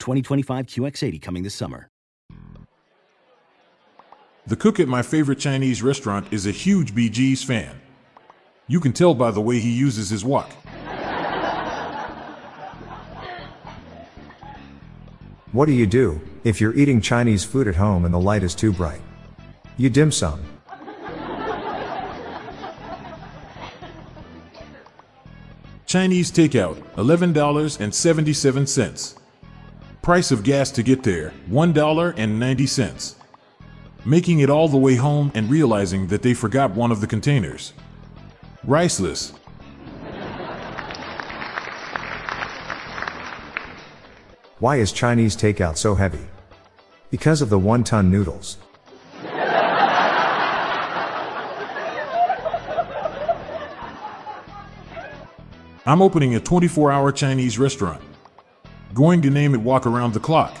2025 QX80 coming this summer. The cook at my favorite Chinese restaurant is a huge Bee Gees fan. You can tell by the way he uses his wok. What do you do if you're eating Chinese food at home and the light is too bright? You dim sum. Chinese takeout, $11.77. Price of gas to get there, $1.90. Making it all the way home and realizing that they forgot one of the containers. Riceless. Why is Chinese takeout so heavy? Because of the one ton noodles. I'm opening a 24 hour Chinese restaurant. Going to name it Walk Around the Clock.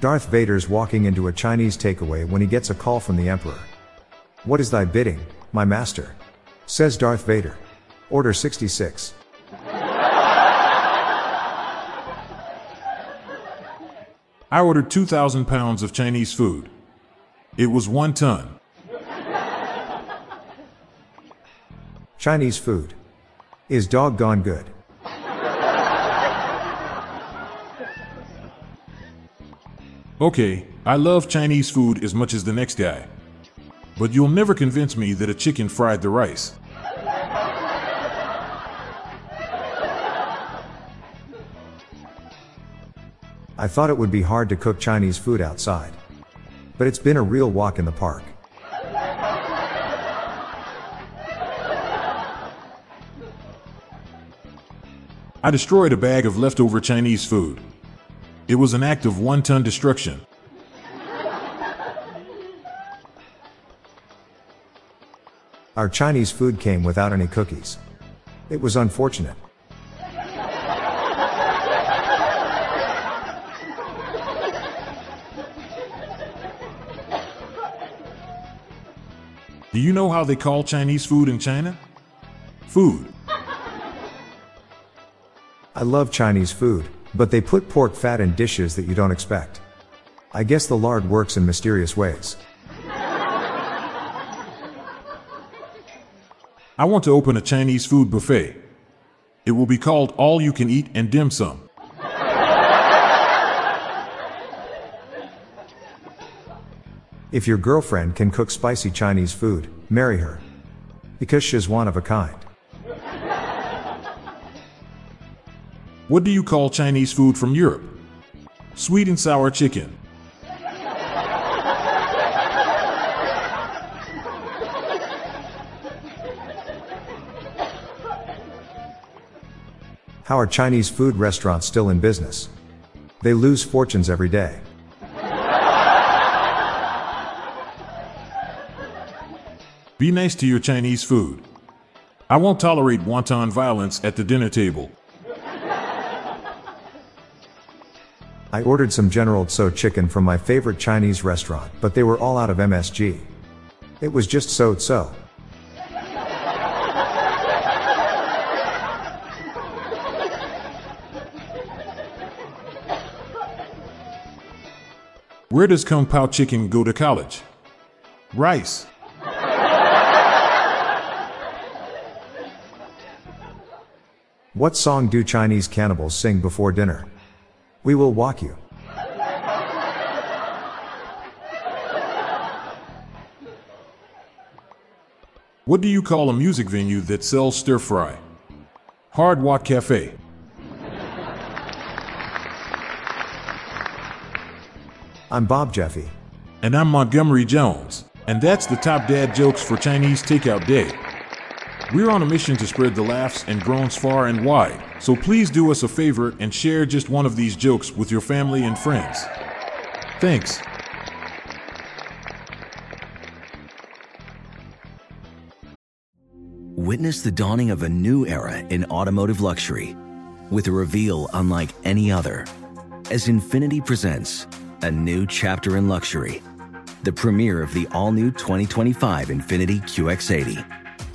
Darth Vader's walking into a Chinese takeaway when he gets a call from the Emperor. What is thy bidding, my master? Says Darth Vader. Order 66. I ordered 2,000 pounds of Chinese food. It was one ton. Chinese food is doggone good. Okay, I love Chinese food as much as the next guy. But you'll never convince me that a chicken fried the rice. I thought it would be hard to cook Chinese food outside. But it's been a real walk in the park. I destroyed a bag of leftover Chinese food. It was an act of one ton destruction. Our Chinese food came without any cookies. It was unfortunate. Do you know how they call Chinese food in China? Food. I love Chinese food, but they put pork fat in dishes that you don't expect. I guess the lard works in mysterious ways. I want to open a Chinese food buffet. It will be called All You Can Eat and Dim Sum. If your girlfriend can cook spicy Chinese food, marry her. Because she's one of a kind. What do you call Chinese food from Europe? Sweet and sour chicken. How are Chinese food restaurants still in business? They lose fortunes every day. Be nice to your Chinese food. I won't tolerate wanton violence at the dinner table. I ordered some General Tso chicken from my favorite Chinese restaurant, but they were all out of MSG. It was just so so. Where does Kung Pao chicken go to college? Rice. What song do Chinese cannibals sing before dinner? We will walk you. What do you call a music venue that sells stir fry? Hard Rock Cafe. I'm Bob Jeffy. And I'm Montgomery Jones. And that's the top dad jokes for Chinese Takeout Day. We're on a mission to spread the laughs and groans far and wide, so please do us a favor and share just one of these jokes with your family and friends. Thanks. Witness the dawning of a new era in automotive luxury with a reveal unlike any other as Infiniti presents a new chapter in luxury, the premiere of the all new 2025 Infiniti QX80.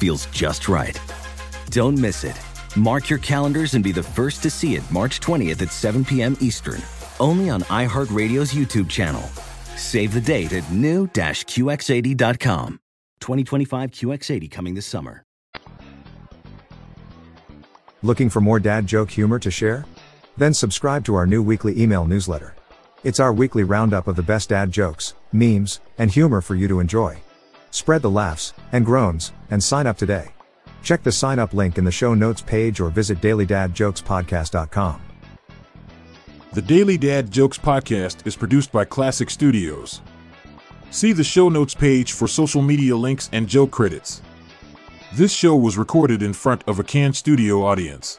feels just right. Don't miss it. Mark your calendars and be the first to see it March 20th at 7 p.m. Eastern, only on iHeartRadio's YouTube channel. Save the date at new-QX80.com. 2025 QX80 coming this summer. Looking for more dad joke humor to share? Then subscribe to our new weekly email newsletter. It's our weekly roundup of the best dad jokes, memes, and humor for you to enjoy. Spread the laughs and groans and sign up today. Check the sign up link in the show notes page or visit dailydadjokespodcast.com. The Daily Dad Jokes podcast is produced by Classic Studios. See the show notes page for social media links and joke credits. This show was recorded in front of a canned studio audience.